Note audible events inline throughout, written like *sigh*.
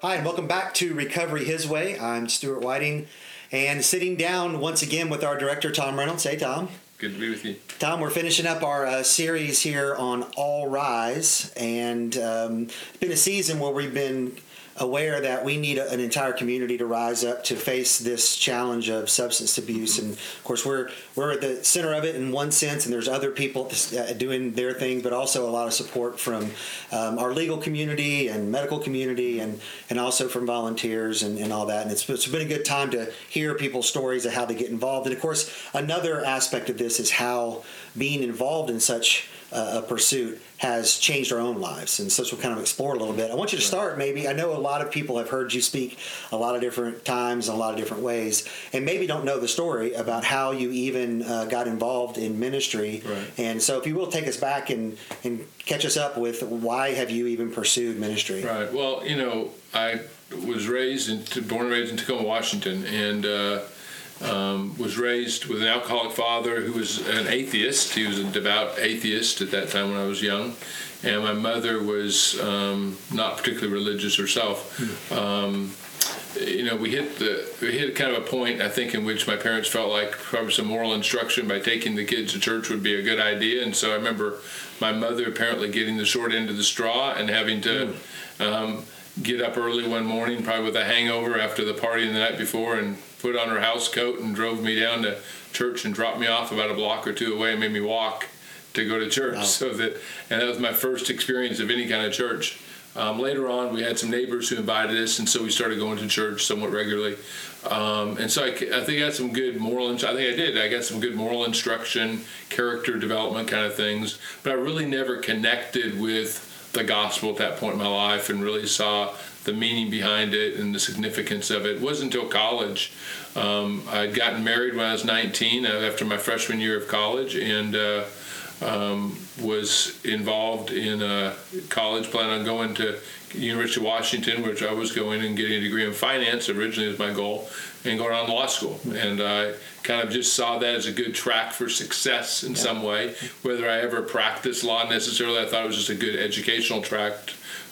Hi, and welcome back to Recovery His Way. I'm Stuart Whiting, and sitting down once again with our director, Tom Reynolds. Hey, Tom. Good to be with you. Tom, we're finishing up our uh, series here on All Rise, and um, it's been a season where we've been aware that we need a, an entire community to rise up to face this challenge of substance abuse. And of course, we're we're at the center of it in one sense, and there's other people uh, doing their thing, but also a lot of support from um, our legal community and medical community, and and also from volunteers and, and all that. And it's, it's been a good time to hear people's stories of how they get involved. And of course, another aspect of this is how being involved in such uh, a pursuit has changed our own lives. And so we'll kind of explore a little bit. I want you to start maybe. I know a lot of people have heard you speak a lot of different times in a lot of different ways, and maybe don't know the story about how you even uh, got involved in ministry. Right. And so if you will take us back and, and catch us up with why have you even pursued ministry? Right. Well, you know, I was raised in, born and raised in Tacoma, Washington, and uh, um, was raised with an alcoholic father who was an atheist. He was a devout atheist at that time when I was young. And my mother was um, not particularly religious herself. Um, you know, we hit the we hit kind of a point I think in which my parents felt like probably some moral instruction by taking the kids to church would be a good idea, and so I remember my mother apparently getting the short end of the straw and having to um, get up early one morning, probably with a hangover after the party the night before, and put on her house coat and drove me down to church and dropped me off about a block or two away and made me walk to go to church. Wow. So that, and that was my first experience of any kind of church. Um, later on, we had some neighbors who invited us, and so we started going to church somewhat regularly. Um, and so I, I, think I had some good moral. I think I did. I got some good moral instruction, character development kind of things. But I really never connected with the gospel at that point in my life, and really saw the meaning behind it and the significance of it. It wasn't until college. Um, I'd gotten married when I was 19 uh, after my freshman year of college, and uh, um, was involved in uh, college, planning on going to University of Washington, which I was going and getting a degree in finance originally was my goal, and going on to law school. And I kind of just saw that as a good track for success in yeah. some way. Whether I ever practiced law necessarily, I thought it was just a good educational track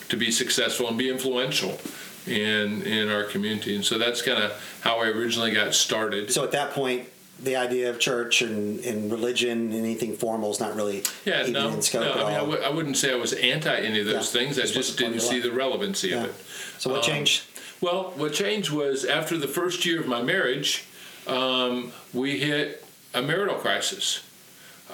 to be successful and be influential in in our community. And so that's kind of how I originally got started. So at that point, the idea of church and, and religion, and anything formal, is not really yeah, even no, in scope no. at I mean, I w- I wouldn't say I was anti any of those Yeah, things. I just just wasn't part didn't see life. the relevancy Yeah. of it. So what Um, changed? Well, what changed was after the first year of my marriage, um, we hit a marital crisis.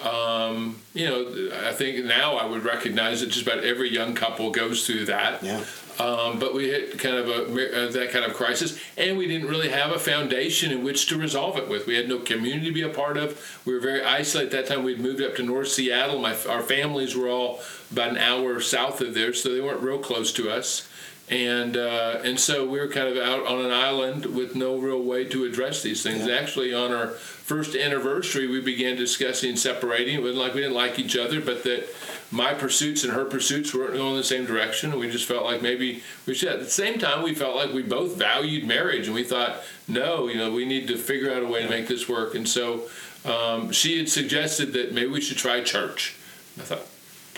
Um, you know, I think now I would recognize that just about every young couple goes through that. Yeah. Um, but we hit kind of a uh, that kind of crisis, and we didn't really have a foundation in which to resolve it with. We had no community to be a part of. We were very isolated at that time. We'd moved up to North Seattle. My our families were all about an hour south of there, so they weren't real close to us. And uh, and so we were kind of out on an island with no real way to address these things. And actually, on our first anniversary, we began discussing separating. It wasn't like we didn't like each other, but that my pursuits and her pursuits weren't going in the same direction. And we just felt like maybe we should. At the same time, we felt like we both valued marriage, and we thought, no, you know, we need to figure out a way to make this work. And so um, she had suggested that maybe we should try church. I thought,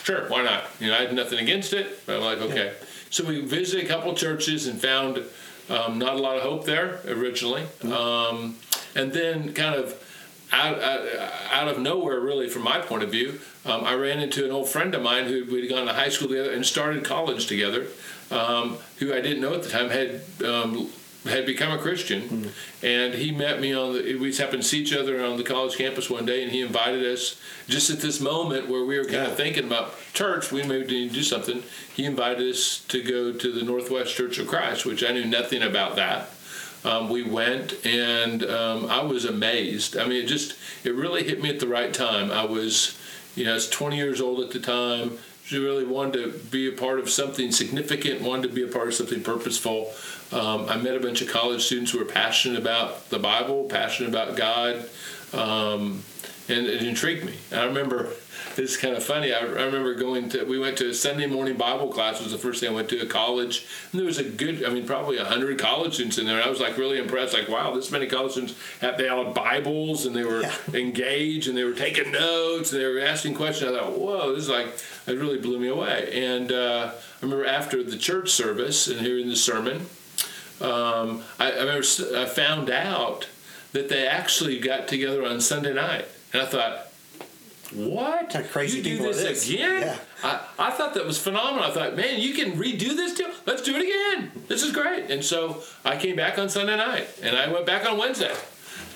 sure, why not? You know, I had nothing against it, but I'm like, okay. So we visited a couple churches and found um, not a lot of hope there originally, um, and then kind of out, out, out of nowhere, really, from my point of view, um, I ran into an old friend of mine who we'd gone to high school together and started college together, um, who I didn't know at the time had um, had become a Christian, and he met me on the. We happened to see each other on the college campus one day, and he invited us just at this moment where we were kind Yeah. of thinking about church. We maybe need to do something. He invited us to go to the Northwest Church of Christ, which I knew nothing about that. Um, we went, and um, I was amazed. I mean, it just it really hit me at the right time. I was, you know, I was 20 years old at the time. She really wanted to be a part of something significant, wanted to be a part of something purposeful. Um, I met a bunch of college students who were passionate about the Bible, passionate about God, um, and it intrigued me. I remember it's kind of funny. I, I remember going to, we went to a Sunday morning Bible class. It was the first thing I went to a college. And there was a good, I mean, probably 100 college students in there. And I was like really impressed. Like, wow, this many college students had, they all had Bibles and they were Yeah. engaged and they were taking notes and they were asking questions. I thought, whoa, this is like, it really blew me away. And uh, I remember after the church service and hearing the sermon, um, I, I remember I found out that they actually got together on Sunday night, and I thought, "What? Of crazy you do people are this, this?" again?" Yeah. I, I thought that was phenomenal. I thought, "Man, you can redo this too. Let's do it again. This is great." And so I came back on Sunday night, and I went back on Wednesday.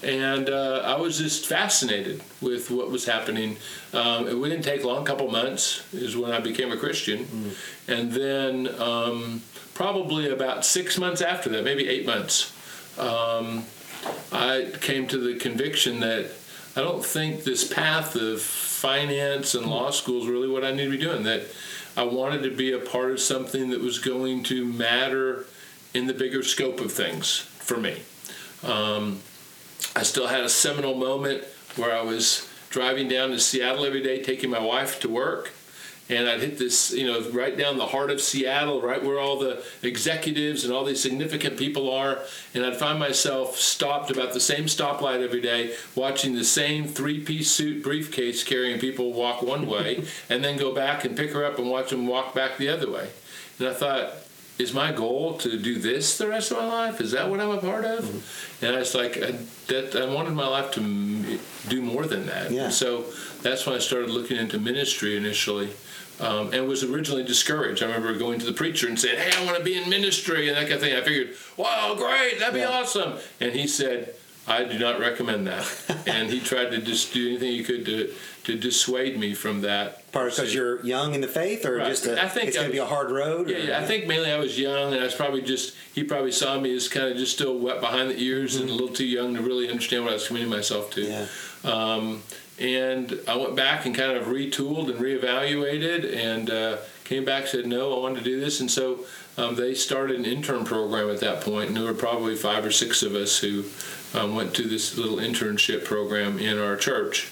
And uh, I was just fascinated with what was happening. Um, it didn't take long, A couple months is when I became a Christian, and then um, probably about six months after that, maybe eight months, um, I came to the conviction that I don't think this path of finance and law school is really what I need to be doing. That I wanted to be a part of something that was going to matter in the bigger scope of things for me. Um, I still had a seminal moment where I was driving down to Seattle every day, taking my wife to work. And I'd hit this, you know, right down the heart of Seattle, right where all the executives and all these significant people are. And I'd find myself stopped about the same stoplight every day, watching the same three piece suit briefcase carrying people walk one way, *laughs* and then go back and pick her up and watch them walk back the other way. And I thought, is my goal to do this the rest of my life? Is that what I'm a part of? And I was like, I, that I wanted my life to m- do more than that. Yeah. So that's when I started looking into ministry initially. Um, and was originally discouraged. I remember going to the preacher and saying, "Hey, I want to be in ministry," and that kind of thing. I figured, "Wow, great, that'd be Yeah. awesome." And he said, "I do not recommend that." *laughs* and he tried to just do anything he could to to dissuade me from that. Part because you're young in the faith, or Right. just a, I think it's going to be a hard road. Yeah, yeah, I think mainly I was young, and I was probably just he probably saw me as kind of just still wet behind the ears and a little too young to really understand what I was committing myself to. Yeah. Um, and I went back and kind of retooled and reevaluated, and uh, came back said no, I wanted to do this, and so um, they started an intern program at that point, and there were probably five or six of us who um, went to this little internship program in our church.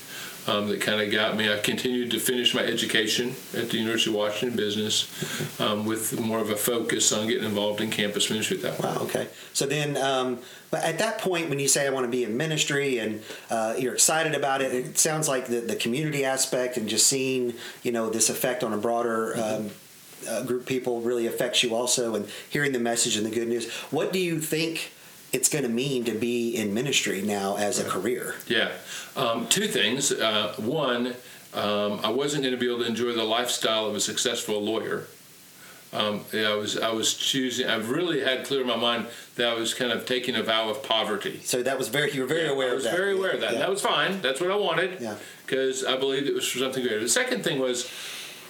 Um, that kind of got me. I continued to finish my education at the University of Washington Business um, with more of a focus on getting involved in campus ministry at that point. Wow. Okay. So then, um, but at that point, when you say I want to be in ministry and uh, you're excited about it, it sounds like the, the community aspect and just seeing you know this effect on a broader. Um, uh, group of people really affects you also, and hearing the message and the good news. What do you think it's going to mean to be in ministry now as a career? Yeah. Um, two things. Uh, one, um, I wasn't going to be able to enjoy the lifestyle of a successful lawyer. Um, yeah, I was I was choosing. I've really had clear in my mind that I was kind of taking a vow of poverty. So that was very you were very aware I was of that. very aware of that. Yeah. That was fine. That's what I wanted. Yeah. Because I believed it was for something greater. The second thing was,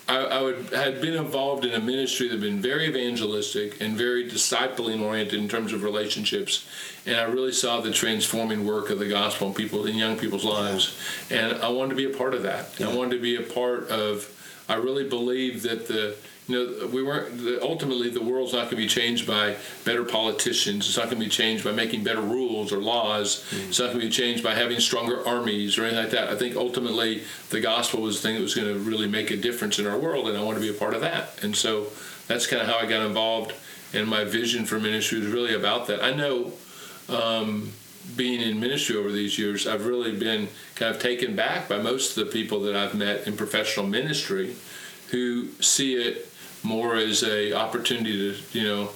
I, I would had been involved in a ministry that had been very evangelistic and very discipling oriented in terms of relationships, and I really saw the transforming work of the gospel in people in young people's lives, and I wanted to be a part of that. I wanted to be a part of. I really believe that the you know, we weren't. The, ultimately, the world's not going to be changed by better politicians. It's not going to be changed by making better rules or laws. It's not going to be changed by having stronger armies or anything like that. I think ultimately, the gospel was the thing that was going to really make a difference in our world, and I want to be a part of that. And so, that's kind of how I got involved. And my vision for ministry was really about that. I know. Um, being in ministry over these years, I've really been kind of taken back by most of the people that I've met in professional ministry who see it more as a opportunity to you know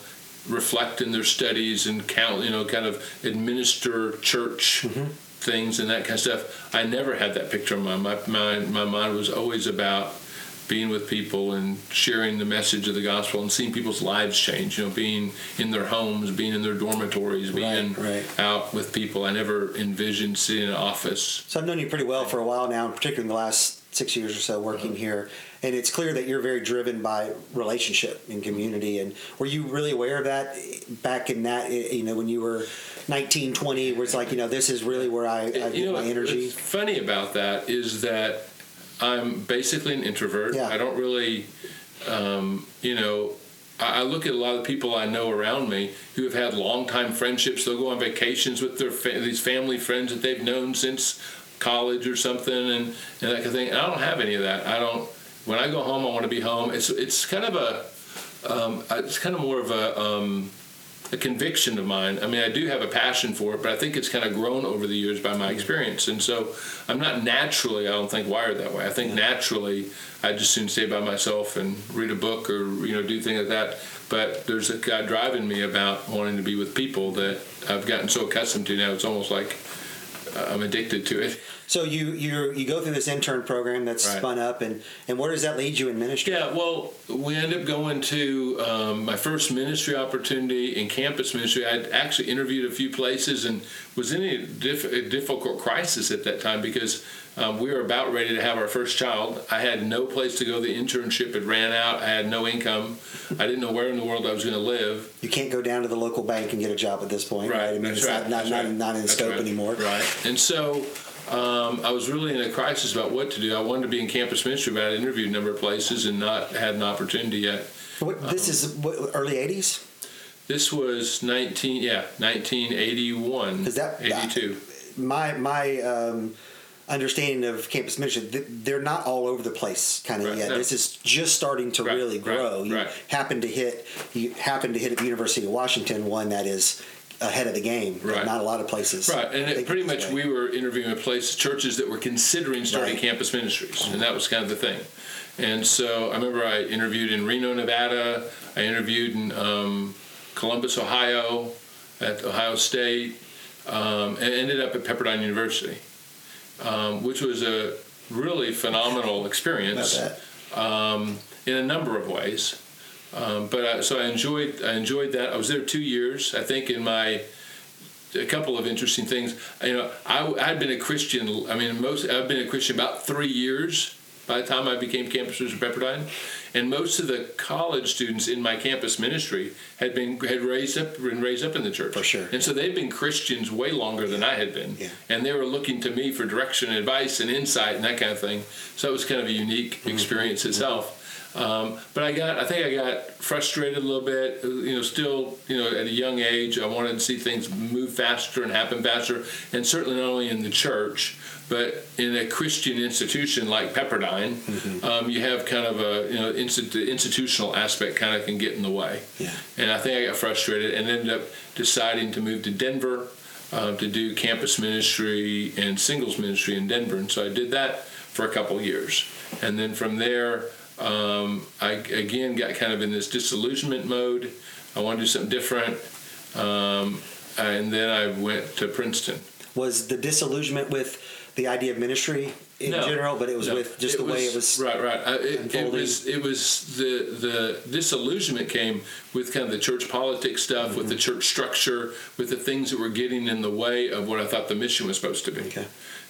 reflect in their studies and count you know kind of administer church mm-hmm. things and that kind of stuff. I never had that picture in my mind my, my mind was always about being with people and sharing the message of the gospel and seeing people's lives change you know being in their homes being in their dormitories being right. out with people. I never envisioned sitting in an office. So I've known you pretty well for a while now, particularly in the last six years or so working uh-huh. here. And it's clear that you're very driven by relationship and community. And were you really aware of that back in that, you know, when you were 19, 20, where it's like, you know, this is really where I, I you know my energy? what's funny about that is that I'm basically an introvert. Yeah. I don't really, um, you know, I look at a lot of people I know around me who have had long time friendships. They'll go on vacations with their fa- these family friends that they've known since college or something and, and that kind of thing. And I don't have any of that. I don't. When I go home, I want to be home. It's it's kind of a um, it's kind of more of a um, a conviction of mine. I mean, I do have a passion for it, but I think it's kind of grown over the years by my experience. And so I'm not naturally, I don't think, wired that way. I think naturally I just soon stay by myself and read a book or, you know, do things like that. But there's a guy driving me about wanting to be with people that I've gotten so accustomed to now, it's almost like I'm addicted to it. So you you you go through this intern program that's Right. spun up, and and where does that lead you in ministry? Yeah, well, we ended up going to um, my first ministry opportunity in campus ministry. I'd actually interviewed a few places and was in a, diff- a difficult crisis at that time because um, we were about ready to have our first child. I had no place to go. The internship had ran out. I had no income. I didn't know where in the world I was going to live. You can't go down to the local bank and get a job at this point, right? I mean, That's it's right. not not, not, right. not in That's scope right. anymore. Right. And so um, I was really in a crisis about what to do. I wanted to be in campus ministry, but I interviewed a number of places and not had an opportunity yet. What, this is what, early '80s. This was 19, yeah, 1981, Is that 82. My my um, understanding of campus ministry, they're not all over the place, kind of Right, yet. no. This is just starting to Right, really right, grow. you right. happen to hit you happen to hit at the University of Washington one that is ahead of the game. Right. Not a lot of places. Right, and pretty much way. we were interviewing places, churches that were considering starting Right. campus ministries, and that was kind of the thing. And so I remember I interviewed in Reno, Nevada. I interviewed in um, Columbus, Ohio, at Ohio State, um, and ended up at Pepperdine University, um, which was a really phenomenal experience. Um, in a number of ways. Um, but I, so I enjoyed I enjoyed that. I was there two years. I think in my a couple of interesting things. You know, I had been a Christian. I mean, most I've been a Christian about three years by the time I became campus minister at Pepperdine, and most of the college students in my campus ministry had been had raised up been raised up in the church For sure. and so they'd been Christians way longer than I had been, Yeah. and they were looking to me for direction, and advice, and insight, and that kind of thing. So it was kind of a unique Mm-hmm. experience itself. Um, but I got, I think I got frustrated a little bit. You know, still, you know, at a young age, I wanted to see things move faster and happen faster, and certainly not only in the church, but in a Christian institution like Pepperdine, Mm-hmm. um, you have kind of a, you know, insti- the institutional aspect kind of can get in the way. Yeah. And I think I got frustrated and ended up deciding to move to Denver uh, to do campus ministry and singles ministry in Denver. And so I did that for a couple of years. And then from there, um, I again got kind of in this disillusionment mode. I wanted to do something different. Um, and then I went to Princeton. Was the disillusionment with the idea of ministry in No. general, but it was No. with just the way it was. right right uh, it, it was it was the the disillusionment came with kind of the church politics stuff with the Mm-hmm. church structure with the things that were getting in the way of what i thought the mission was supposed to be Okay.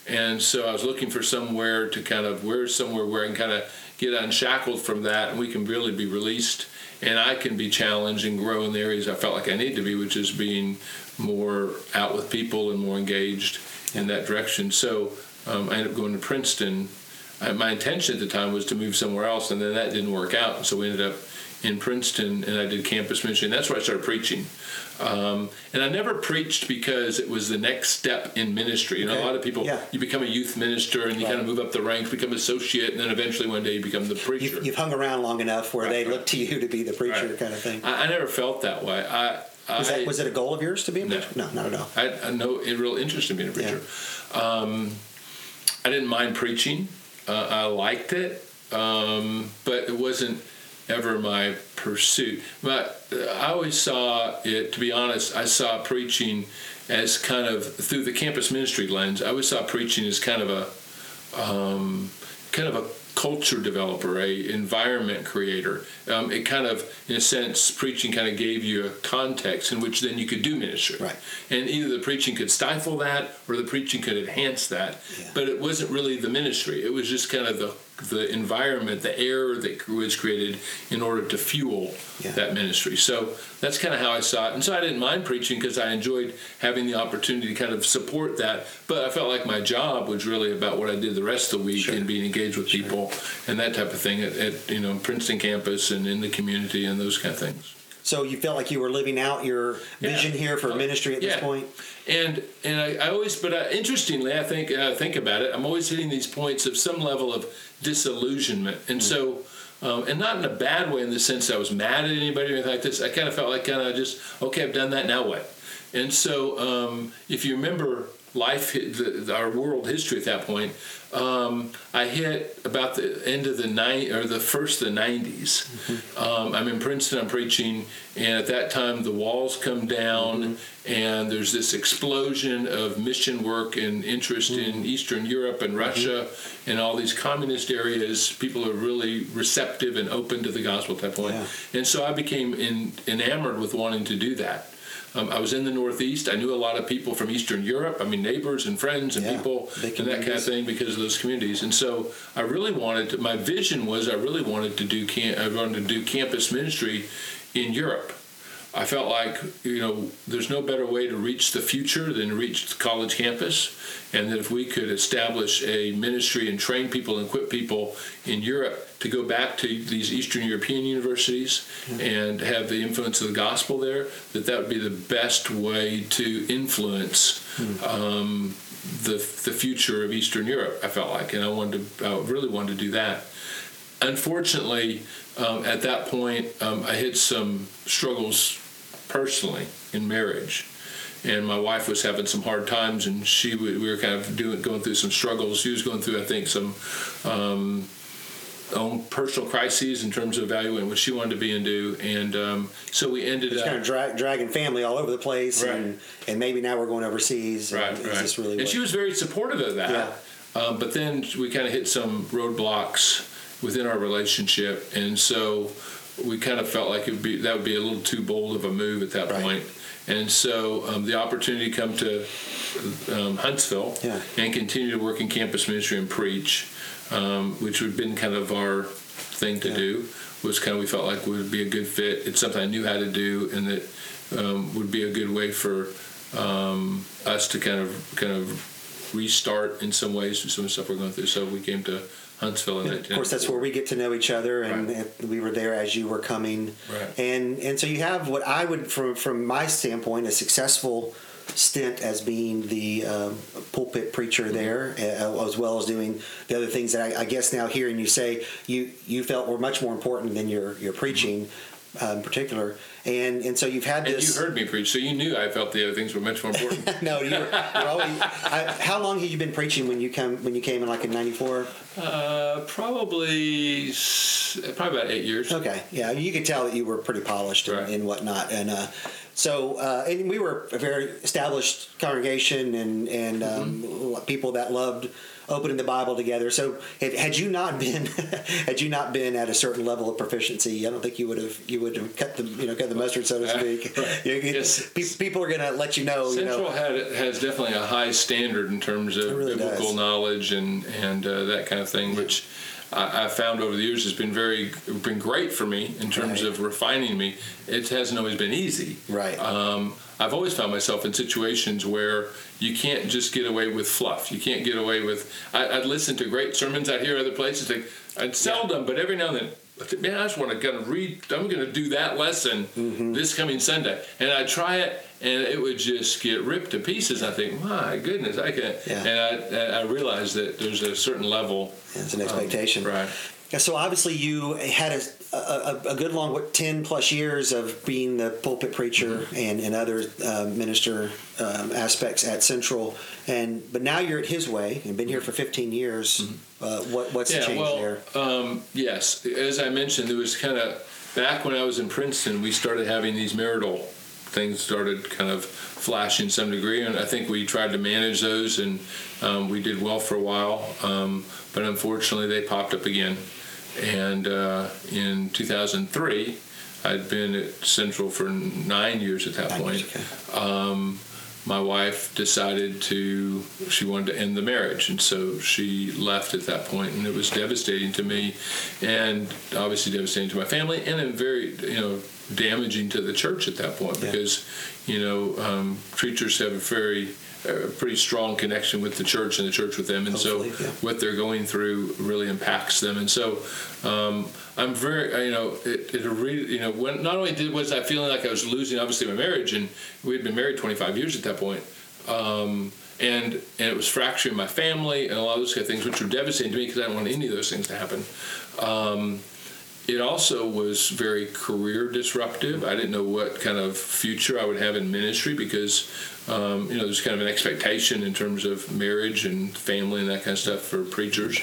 and so i was looking for somewhere to kind of where somewhere where i can kind of get unshackled from that and we can really be released and i can be challenged and grow in the areas i felt like i need to be which is being more out with people and more engaged in that direction so um, I ended up going to Princeton. I, my intention at the time was to move somewhere else, and then that didn't work out. So we ended up in Princeton, and I did campus ministry, and that's where I started preaching. Um, and I never preached because it was the next step in ministry. You know, Okay. a lot of people, Yeah. you become a youth minister, and you Right. kind of move up the ranks, become associate, and then eventually one day you become the preacher. You've, you've hung around long enough where they look to you to be the preacher Right. kind of thing. I, I never felt that way. I, Was, I, was it a goal of yours to be a No. preacher? No, not at all. I a no a real interest in being a preacher. Um, I didn't mind preaching. Uh, I liked it, um, but it wasn't ever my pursuit. But I always saw it. To be honest, I saw preaching as kind of through the campus ministry lens. I always saw preaching as kind of a um, kind of a culture developer, a environment creator. Um, it kind of, in a sense, preaching kind of gave you a context in which then you could do ministry. Right. And either the preaching could stifle that or the preaching could enhance that. Yeah. But it wasn't really the ministry. It was just kind of the the environment, the air that was created in order to fuel Yeah. that ministry. So that's kind of how I saw it. And so I didn't mind preaching because I enjoyed having the opportunity to kind of support that. But I felt like my job was really about what I did the rest of the week Sure. and being engaged with people and that type of thing at, at you know Princeton campus and in the community and those kind of things. So you felt like you were living out your vision Yeah. here for ministry at this Yeah. point. And and I, I always, but uh, interestingly, I think uh, think about it. I'm always hitting these points of some level of disillusionment, and so. Um, and not in a bad way in the sense that I was mad at anybody or anything like this. I kind of felt like kind of just okay, I've done that. Now what? And so, um, if you remember life, the, the, our world history at that point, um, I hit about the end of the nine or the first of the 90s. Um, I'm in Princeton. I'm preaching, and at that time the walls come down, and there's this explosion of mission work and interest in Eastern Europe and Russia and all these communist areas. People are really receptive and open to the gospel at that point. Yeah. And so I became in, enamored with wanting to do that. Um, I was in the Northeast. I knew a lot of people from Eastern Europe. I mean, neighbors and friends and Yeah, people and that kind of thing because of those communities. And so I really wanted to, my vision was I really wanted to do I wanted to do campus ministry in Europe. I felt like you know there's no better way to reach the future than to reach the college campus, and that if we could establish a ministry and train people and equip people in Europe to go back to these Eastern European universities and have the influence of the gospel there, that that would be the best way to influence um, the the future of Eastern Europe. I felt like, and I wanted to, I really wanted to do that unfortunately, um, at that point, um, I had some struggles personally in marriage. And my wife was having some hard times, and she w- we were kind of doing going through some struggles. She was going through, I think, some um, own personal crises in terms of evaluating what she wanted to be and do. And um, so we ended Just up kind of dra- dragging family all over the place, Right. and and maybe now we're going overseas. and Right, is right. really and she was very supportive of that. Yeah. Um, but then we kind of hit some roadblocks within our relationship, and so we kind of felt like it would be that would be a little too bold of a move at that Right. point. And so um, the opportunity to come to um, Huntsville Yeah. and continue to work in campus ministry and preach, um, which had been kind of our thing to Yeah. do, was kind of we felt like would be a good fit. It's something I knew how to do, and that um, would be a good way for um, us to kind of kind of restart in some ways with some of the stuff we're going through. So we came to Huntsville, and of course, that's where we get to know each other, and Right. we were there as you were coming. Right. And and so you have what I would, from from my standpoint, a successful stint as being the um, pulpit preacher Mm-hmm. there, uh, as well as doing the other things that I, I guess now hearing you say you you felt were much more important than your your preaching, uh, in particular. And and so you've had Mm-hmm. And this. you heard me preach, so you knew I felt the other things were much more important. *laughs* no, you're, you're always. I, how long had you been preaching when you come when you came in like in '94? uh, probably, probably about eight years. Okay, yeah, you could tell that you were pretty polished and, Right. and whatnot, and uh, so uh, and we were a very established congregation and and um, Mm-hmm. people that loved opening the Bible together. So had, had you not been *laughs* had you not been at a certain level of proficiency, I don't think you would have you would have cut the you know cut the mustard so to speak. *laughs* You- you- Yes. People are going to let you know. You Central know, had has definitely a high standard in terms of really biblical does. knowledge and and uh, that kind of thing, which I, I found over the years has been very been great for me in terms Right. of refining me. It hasn't always been easy. Right. Um, I've always found myself in situations where you can't just get away with fluff. You can't get away with. I, I'd listen to great sermons out here other places. Like, I'd seldom, but every now and then. I Man, I just want to kind of read. I'm going to do that lesson Mm-hmm. this coming Sunday, and I try it, and it would just get ripped to pieces. I think, my goodness, I can't. Yeah. And I, I realize that there's a certain level. it's an expectation. Right. Yeah, so obviously you had a, a, a good long what, 10 plus years of being the pulpit preacher Mm-hmm. and, and other uh, minister um, aspects at Central, and but now you're at His Way and been here for 15 years. Uh, what, what's the Mm-hmm. Yeah, change well, there? um, yes. As I mentioned, there was kind of back when I was in Princeton, we started having these marital things started kind of flashing some degree, and I think we tried to manage those, and um, we did well for a while. Um, but unfortunately, they popped up again, and uh, in 2003. I'd been at Central for nine years at that Nine point years, okay. um, my wife decided to she wanted to end the marriage and so she left at that point and it was devastating to me and obviously devastating to my family and then very you know damaging to the church at that point Yeah. because you know um, preachers have a very a pretty strong connection with the church and the church with them, and Hopefully, so yeah. what they're going through really impacts them. And so um, I'm very, you know, it, it really, you know, when not only did was I feeling like I was losing obviously my marriage, and we had been married 25 years at that point. Um, and, and it was fracturing my family and a lot of those kind of things, which were devastating to me because I didn't want any of those things to happen. Um, it also was very career disruptive. I didn't know what kind of future I would have in ministry because, um, you know, there's kind of an expectation in terms of marriage and family and that kind of stuff for preachers.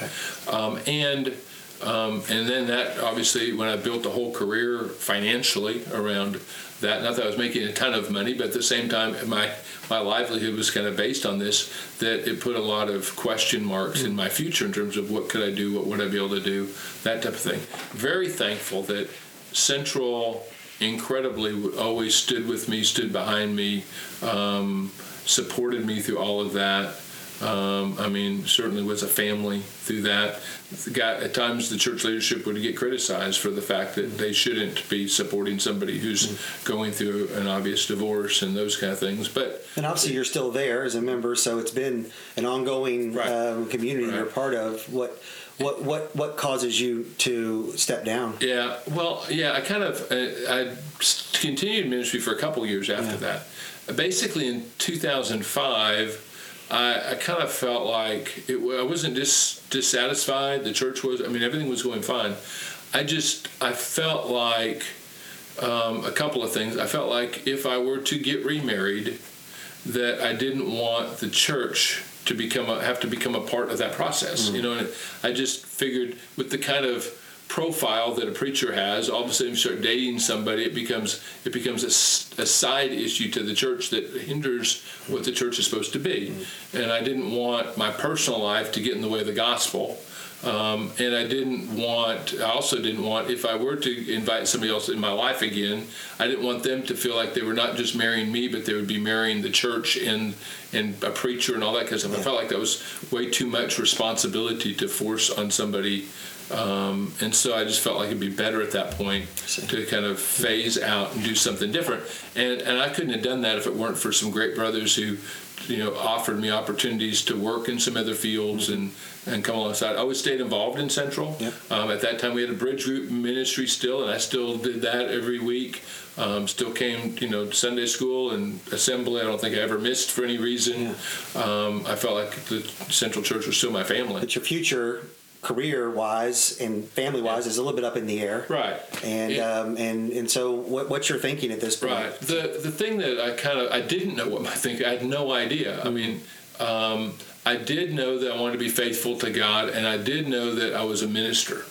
Um, and um, and then that obviously, when I built the whole career financially around that, not that I was making a ton of money, but at the same time, my my livelihood was kind of based on this. That it put a lot of question marks in my future in terms of what could I do, what would I be able to do, that type of thing. Very thankful that Central incredibly always stood with me, stood behind me, um, supported me through all of that. Um, I mean, certainly was a family through that. Got at times the church leadership would get criticized for the fact that they shouldn't be supporting somebody who's going through an obvious divorce and those kind of things. But And obviously, you're still there as a member, so it's been an ongoing Right. um, community you're part of. What, what, what, what causes you to step down? Yeah, well, yeah, I kind of I, I continued ministry for a couple years after Yeah. that. Basically, in 2005, I, I kind of felt like it, I wasn't dis, dissatisfied. The church was. I mean, everything was going fine. I just I felt like um, a couple of things. I felt like if I were to get remarried, that I didn't want the church to become a, have to become a part of that process. You know, and I just figured with the kind of profile that a preacher has, all of a sudden you start dating somebody, it becomes it becomes a, a side issue to the church that hinders what the church is supposed to be. And I didn't want my personal life to get in the way of the gospel. Um, and I didn't want, I also didn't want, if I were to invite somebody else in my life again, I didn't want them to feel like they were not just marrying me, but they would be marrying the church and and a preacher and all that kind of stuff. I felt like that was way too much responsibility to force on somebody. Um, and so I just felt like it'd be better at that point to kind of phase out and do something different. And and I couldn't have done that if it weren't for some great brothers who, you know, offered me opportunities to work in some other fields and and come alongside. I always stayed involved in Central. Yep. Um, at that time, we had a bridge group ministry still, and I still did that every week. Um, still came, you know, Sunday school and assembly. I don't think I ever missed for any reason. Um, I felt like the Central Church was still my family. But your future, career wise and family wise, is a little bit up in the air. Right. And Yeah. um, and and so, what, what's your thinking at this point? Right. The the thing that I kind of I didn't know what my thinking. I had no idea. I mean, um, I did know that I wanted to be faithful to God, and I did know that I was a minister.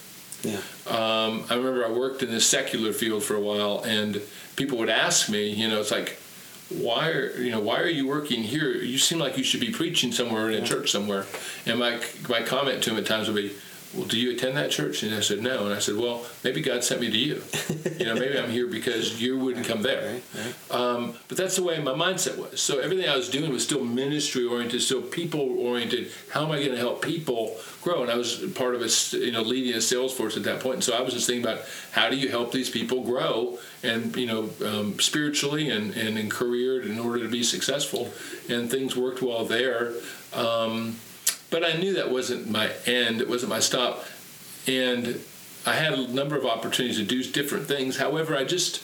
Yeah. Um, I remember I worked in the secular field for a while, and people would ask me, you know, it's like, why are you know why are you working here? You seem like you should be preaching somewhere in a church somewhere. And my my comment to them at times would be, well, do you attend that church? And I said no. And I said, well, maybe God sent me to you. you know, maybe I'm here because you wouldn't come there. Right, right. Um, but that's the way my mindset was. So everything I was doing was still ministry oriented, still people oriented. How am I going to help people grow? And I was part of a, you know, leading a sales force at that point. And so I was just thinking about how do you help these people grow and, you know, um, spiritually and, and in career in order to be successful. And things worked well there. Um, but I knew that wasn't my end. It wasn't my stop. And I had a number of opportunities to do different things. However, I just,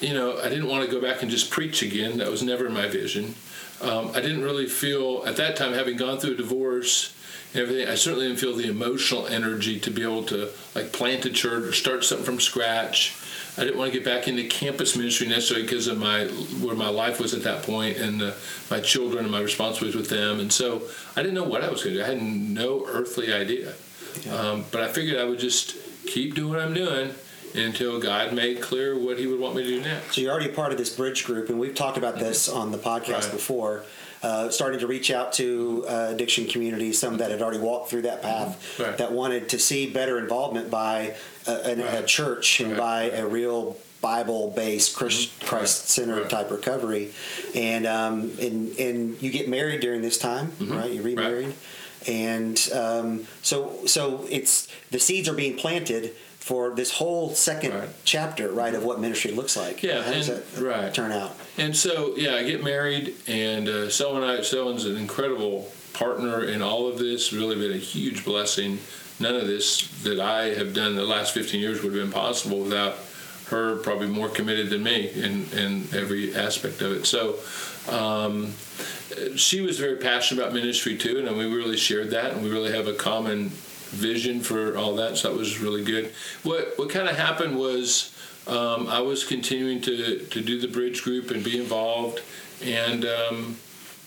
you know, I didn't want to go back and just preach again. That was never my vision. Um, I didn't really feel at that time, having gone through a divorce and everything. I certainly didn't feel the emotional energy to be able to like plant a church or start something from scratch. I didn't want to get back into campus ministry necessarily because of my where my life was at that point and uh, my children and my responsibilities with them. And so I didn't know what I was going to do. I had no earthly idea. Um, but I figured I would just keep doing what I'm doing until God made clear what He would want me to do next. So you're already part of this bridge group, and we've talked about this on the podcast Mm-hmm. Right. before. Uh, starting to reach out to uh, addiction communities, some that had already walked through that path, Mm-hmm. Right. that wanted to see better involvement by a, a, a church and Right. by a real Bible-based Christ, Christ-centered Mm-hmm. Right. type recovery, and um, and and you get married during this time, right? You remarried, and um, so so it's the seeds are being planted for this whole second Right. chapter, right, of what ministry looks like. Yeah, How does and- that right. turn out? And so, yeah, I get married, and uh, Selwyn, I, Selwyn's an incredible partner in all of this. Really been a huge blessing. None of this that I have done the last 15 years would have been possible without her probably more committed than me in, in every aspect of it. So um, she was very passionate about ministry too, and we really shared that, and we really have a common vision for all that. So that was really good. What what kind of happened was um, I was continuing to to do the bridge group and be involved, and um,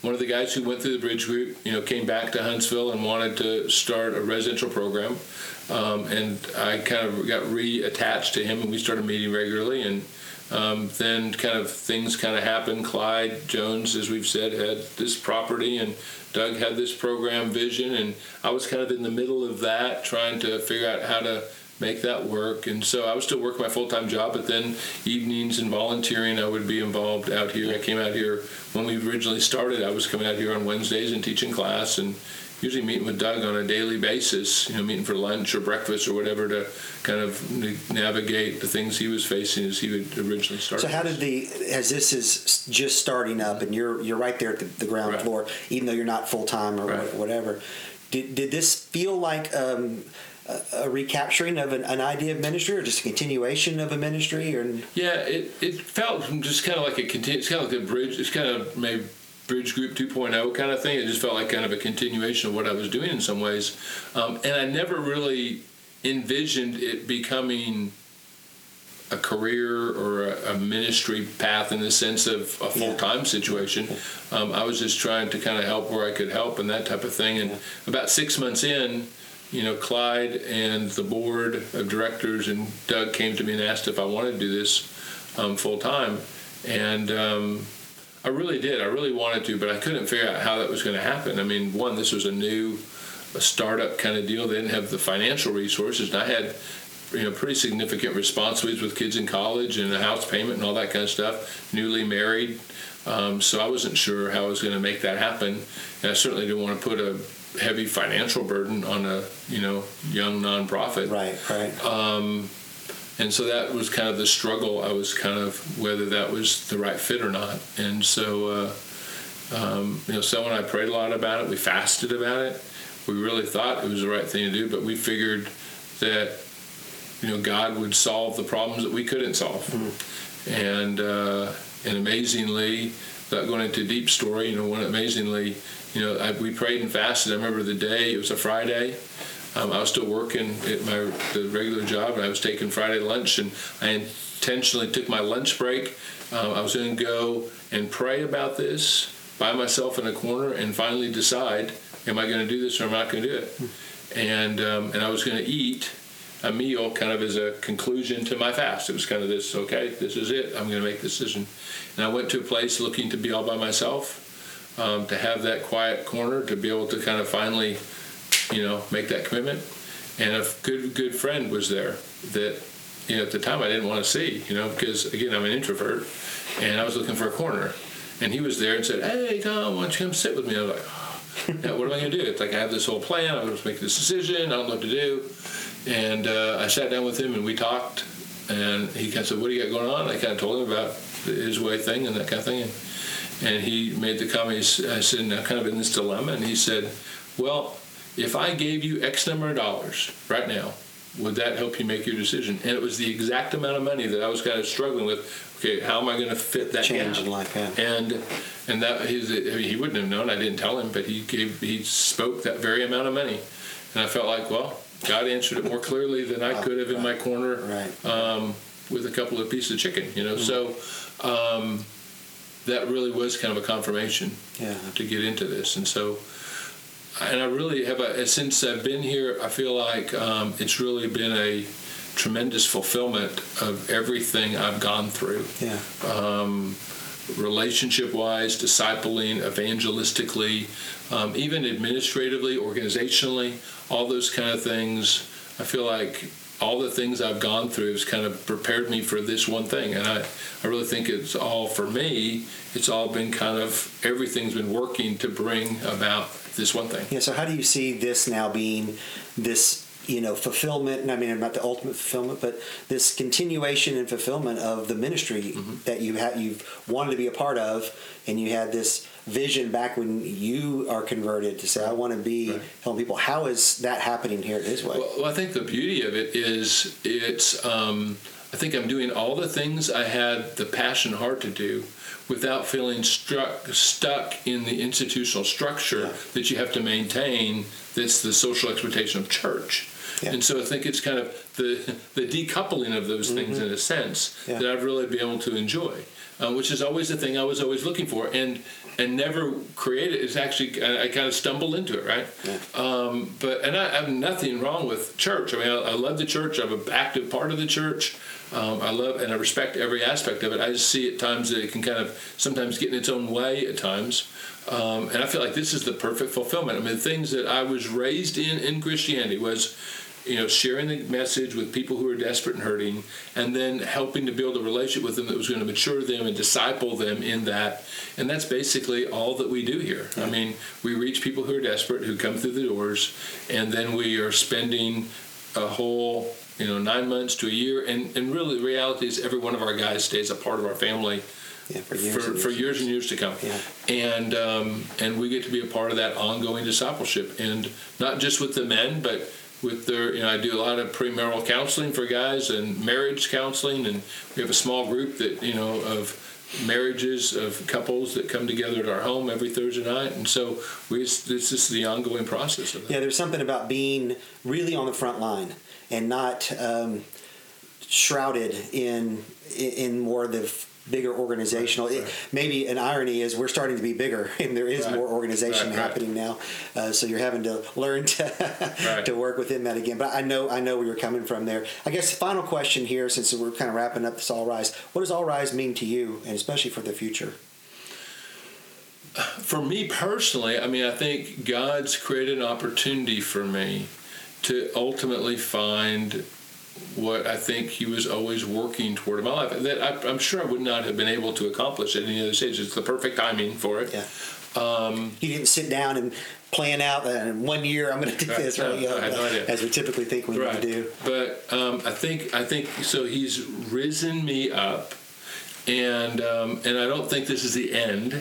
one of the guys who went through the bridge group, you know, came back to Huntsville and wanted to start a residential program, um, and I kind of got reattached to him, and we started meeting regularly, and um, then kind of things kind of happened. Clyde Jones, as we've said, had this property, and Doug had this program vision, and I was kind of in the middle of that, trying to figure out how to make that work. And so I was still working my full time job, but then evenings and volunteering, I would be involved out here. I came out here when we originally started. I was coming out here on Wednesdays and teaching class, and usually meeting with Doug on a daily basis. You know, meeting for lunch or breakfast or whatever to kind of navigate the things he was facing as he would originally start. So how did the as this is just starting up and you're you're right there at the, the ground Right. floor, even though you're not full time or Right. whatever. Did, did this feel like um, a, recapturing of an, an idea of ministry, or just a continuation of a ministry, or Yeah, it, it felt just kind of like a continu It's kind of like a bridge. It's kind of maybe bridge group 2.0 kind of thing. It just felt like kind of a continuation of what I was doing in some ways, um, and I never really envisioned it becoming a career or a, a ministry path in the sense of a full time situation. Um, I was just trying to kind of help where I could help and that type of thing. And about six months in, you know, Clyde and the board of directors and Doug came to me and asked if I wanted to do this um, full time, and um, I really did. I really wanted to, but I couldn't figure out how that was going to happen. I mean, one, this was a new, a startup kind of deal. They didn't have the financial resources, and I had, you know, pretty significant responsibilities with kids in college and a house payment and all that kind of stuff. Newly married, um, so I wasn't sure how I was going to make that happen, and I certainly didn't want to put a heavy financial burden on a you know young nonprofit. right, right. And so that was kind of the struggle. I was kind of whether that was the right fit or not. And so, uh, um, you know, and I prayed a lot about it. We fasted about it. We really thought it was the right thing to do, but we figured that, you know, God would solve the problems that we couldn't solve. And uh, and amazingly, without going into a deep story, you know, one amazingly, you know, I, we prayed and fasted. I remember the day. It was a Friday. Um, I was still working at my regular job, and I was taking Friday lunch, and I intentionally took my lunch break. Um, I was going to go and pray about this by myself in a corner, and finally decide: Am I going to do this or am I not going to do it? And um, and I was going to eat a meal, kind of as a conclusion to my fast. It was kind of this: Okay, this is it. I'm going to make a decision. And I went to a place looking to be all by myself, um, to have that quiet corner, to be able to kind of finally you know, make that commitment. And a good good friend was there that, you know, at the time I didn't want to see, you know, because again I'm an introvert, and I was looking for a corner, and he was there and said, "Hey Tom, why don't you come sit with me?" I was like, oh, "What am I going to do?" It's like I have this whole plan. I'm going to make this decision. I don't know what to do, and uh, I sat down with him and we talked, and he kind of said, "What do you got going on?" I kind of told him about his way thing and that kind of thing, and, he made the comment. I said, "I'm kind of in this dilemma," and he said, "Well." If I gave you X number of dollars right now, would that help you make your decision? And it was the exact amount of money that I was kind of struggling with. Okay, how am I going to fit that Change gap? in life, yeah. And and that his, I mean, he wouldn't have known. I didn't tell him, but he gave he spoke that very amount of money, and I felt like, well, God answered it more clearly than I could have in my corner Right. um, with a couple of pieces of chicken. You know, so. Um, that really was kind of a confirmation Yeah. to get into this, and so and I really have a since I've been here. I feel like um, it's really been a tremendous fulfillment of everything I've gone through, Yeah. relationship wise, discipling, evangelistically, um, even administratively, organizationally, all those kind of things. I feel like all the things I've gone through has kind of prepared me for this one thing, and I, I really think it's all for me. It's all been kind of everything's been working to bring about this one thing. Yeah. So how do you see this now being this you know fulfillment and i mean not the ultimate fulfillment but this continuation and fulfillment of the ministry Mm-hmm. that you have you've wanted to be a part of and you had this vision back when you are converted to say i want to be Right. helping people how is that happening here at his way Well, well, I think the beauty of it is it's. Um, I think I'm doing all the things I had the passion heart to do, without feeling struck stuck in the institutional structure Yeah. that you have to maintain. That's the social expectation of church. Yeah. And so I think it's kind of the the decoupling of those things in a sense Mm-hmm. Yeah. that I've really been able to enjoy, uh, which is always the thing I was always looking for, and and never created. It's actually I, I kind of stumbled into it, right? Um, but and I, I have nothing wrong with church. I mean, I, I love the church. I'm an active part of the church. Um, I love and I respect every aspect of it. I just see at times that it can kind of sometimes get in its own way at times. Um, and I feel like this is the perfect fulfillment. I mean, the things that I was raised in in Christianity was, you know, sharing the message with people who are desperate and hurting, and then helping to build a relationship with them that was going to mature them and disciple them in that. And that's basically all that we do here. I mean, we reach people who are desperate, who come through the doors, and then we are spending a whole you know nine months to a year and and really the reality is every one of our guys stays a part of our family yeah for years for, and for years. years and years to come. Yeah. And um, and we get to be a part of that ongoing discipleship, and not just with the men, but with their. You know, I do a lot of premarital counseling for guys and marriage counseling, and we have a small group that you know of marriages of couples that come together at our home every Thursday night, and so we this is the ongoing process of that. Yeah, there's something about being really on the front line and not um, shrouded in in more of the bigger organizational. Right, It, maybe an irony is we're starting to be bigger, *laughs* and there is Right, more organization right, right. happening now. Uh, so you're having to learn to Right. *laughs* to work within that again. But I know I know where you're coming from there. I guess the final question here, since we're kind of wrapping up this All Rise. What does All Rise mean to you, and especially for the future? *sighs* for me personally, I mean, I think God's created an opportunity for me to ultimately find what I think He was always working toward in my life. That I, I'm sure I would not have been able to accomplish at any other stage. It's the perfect timing for it. Yeah. Um, You didn't sit down and plan out uh, in one year I'm going to do Right. this No, right, know, I had no idea. as we typically think we right. need to do. But um, I think I think so. He's risen me up. And um, and I don't think this is the end.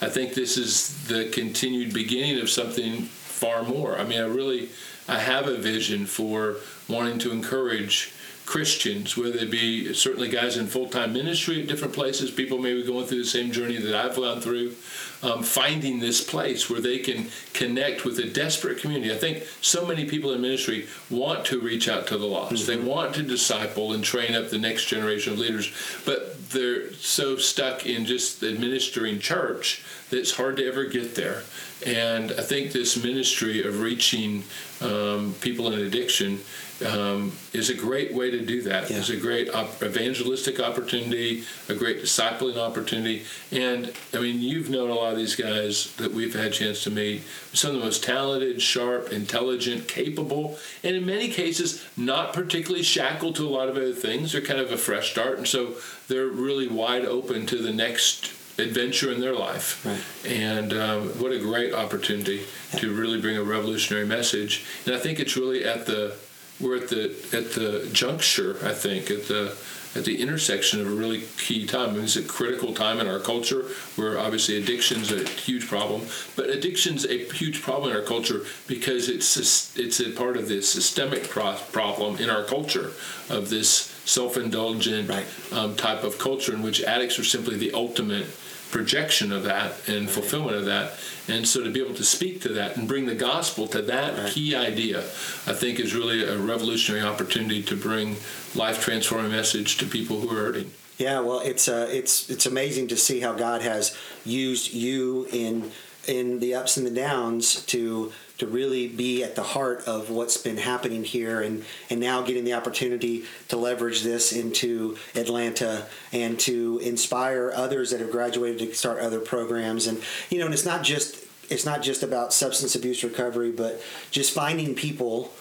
I think this is the continued beginning of something far more. I mean, I really I have a vision for wanting to encourage Christians, whether they be certainly guys in full time ministry at different places, people maybe going through the same journey that I've gone through, um, finding this place where they can connect with a desperate community. I think so many people in ministry want to reach out to the lost. They want to disciple and train up the next generation of leaders, but they're so stuck in just administering church that it's hard to ever get there. And I think this ministry of reaching um, people in addiction um, is a great way to do that. Yeah. It's a great op- evangelistic opportunity, a great discipling opportunity. And I mean, you've known a lot of these guys that we've had a chance to meet. Some of the most talented, sharp, intelligent, capable, and in many cases, not particularly shackled to a lot of other things. They're kind of a fresh start. And so they're really wide open to the next adventure in their life. Right. And um, what a great opportunity to really bring a revolutionary message. And I think it's really at the we're at the at the juncture. I think at the at the intersection of a really key time. I mean, it's a critical time in our culture where obviously addiction's a huge problem, but addiction's a huge problem in our culture because it's sys- it's a part of the systemic pro- problem in our culture of this self-indulgent Right. um, type of culture in which addicts are simply the ultimate projection of that and fulfillment of that. And so to be able to speak to that and bring the gospel to that Right. key idea, I think is really a revolutionary opportunity to bring life transforming message to people who are hurting. Yeah, well, it's uh, it's it's amazing to see how God has used you in in the ups and the downs to to really be at the heart of what's been happening here and and now getting the opportunity to leverage this into Atlanta and to inspire others that have graduated to start other programs and you know and it's not just it's not just about substance abuse recovery but just finding people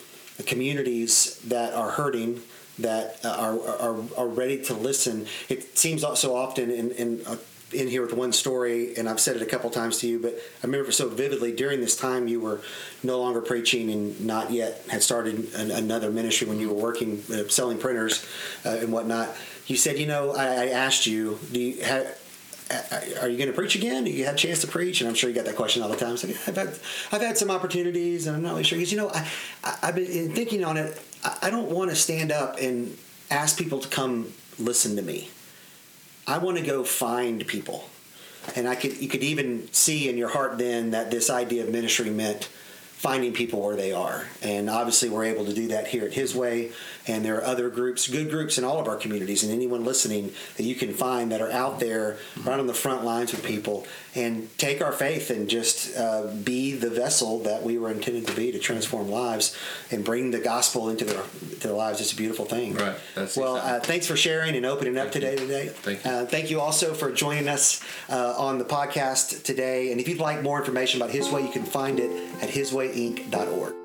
communities that are hurting that uh, are, are, are ready to listen. It seems so often in, in uh, in here with one story, and I've said it a couple times to you, but I remember so vividly during this time you were no longer preaching and not yet had started an, another ministry when you were working uh, selling printers uh, and whatnot. You said, you know, I, I asked you, do you have, are you going to preach again? You had a chance to preach, and I'm sure you got that question all the time. So I've had, I've had some opportunities, and I'm not really sure because you know I, I, have been thinking on it. I, I don't want to stand up and ask people to come listen to me. I want to go find people. And I could you could even see in your heart then that this idea of ministry meant finding people where they are. And obviously, we're able to do that here at His Way. And there are other groups, good groups in all of our communities, and anyone listening that you can find that are out there right on the front lines with people and take our faith and just uh, be the vessel that we were intended to be to transform lives and bring the gospel into their, their lives. It's a beautiful thing. Right. That's well, uh, thanks for sharing and opening up today. Today. Thank you. Uh, thank you also for joining us uh, on the podcast today. And if you'd like more information about His Way, you can find it at hiswayinc.org.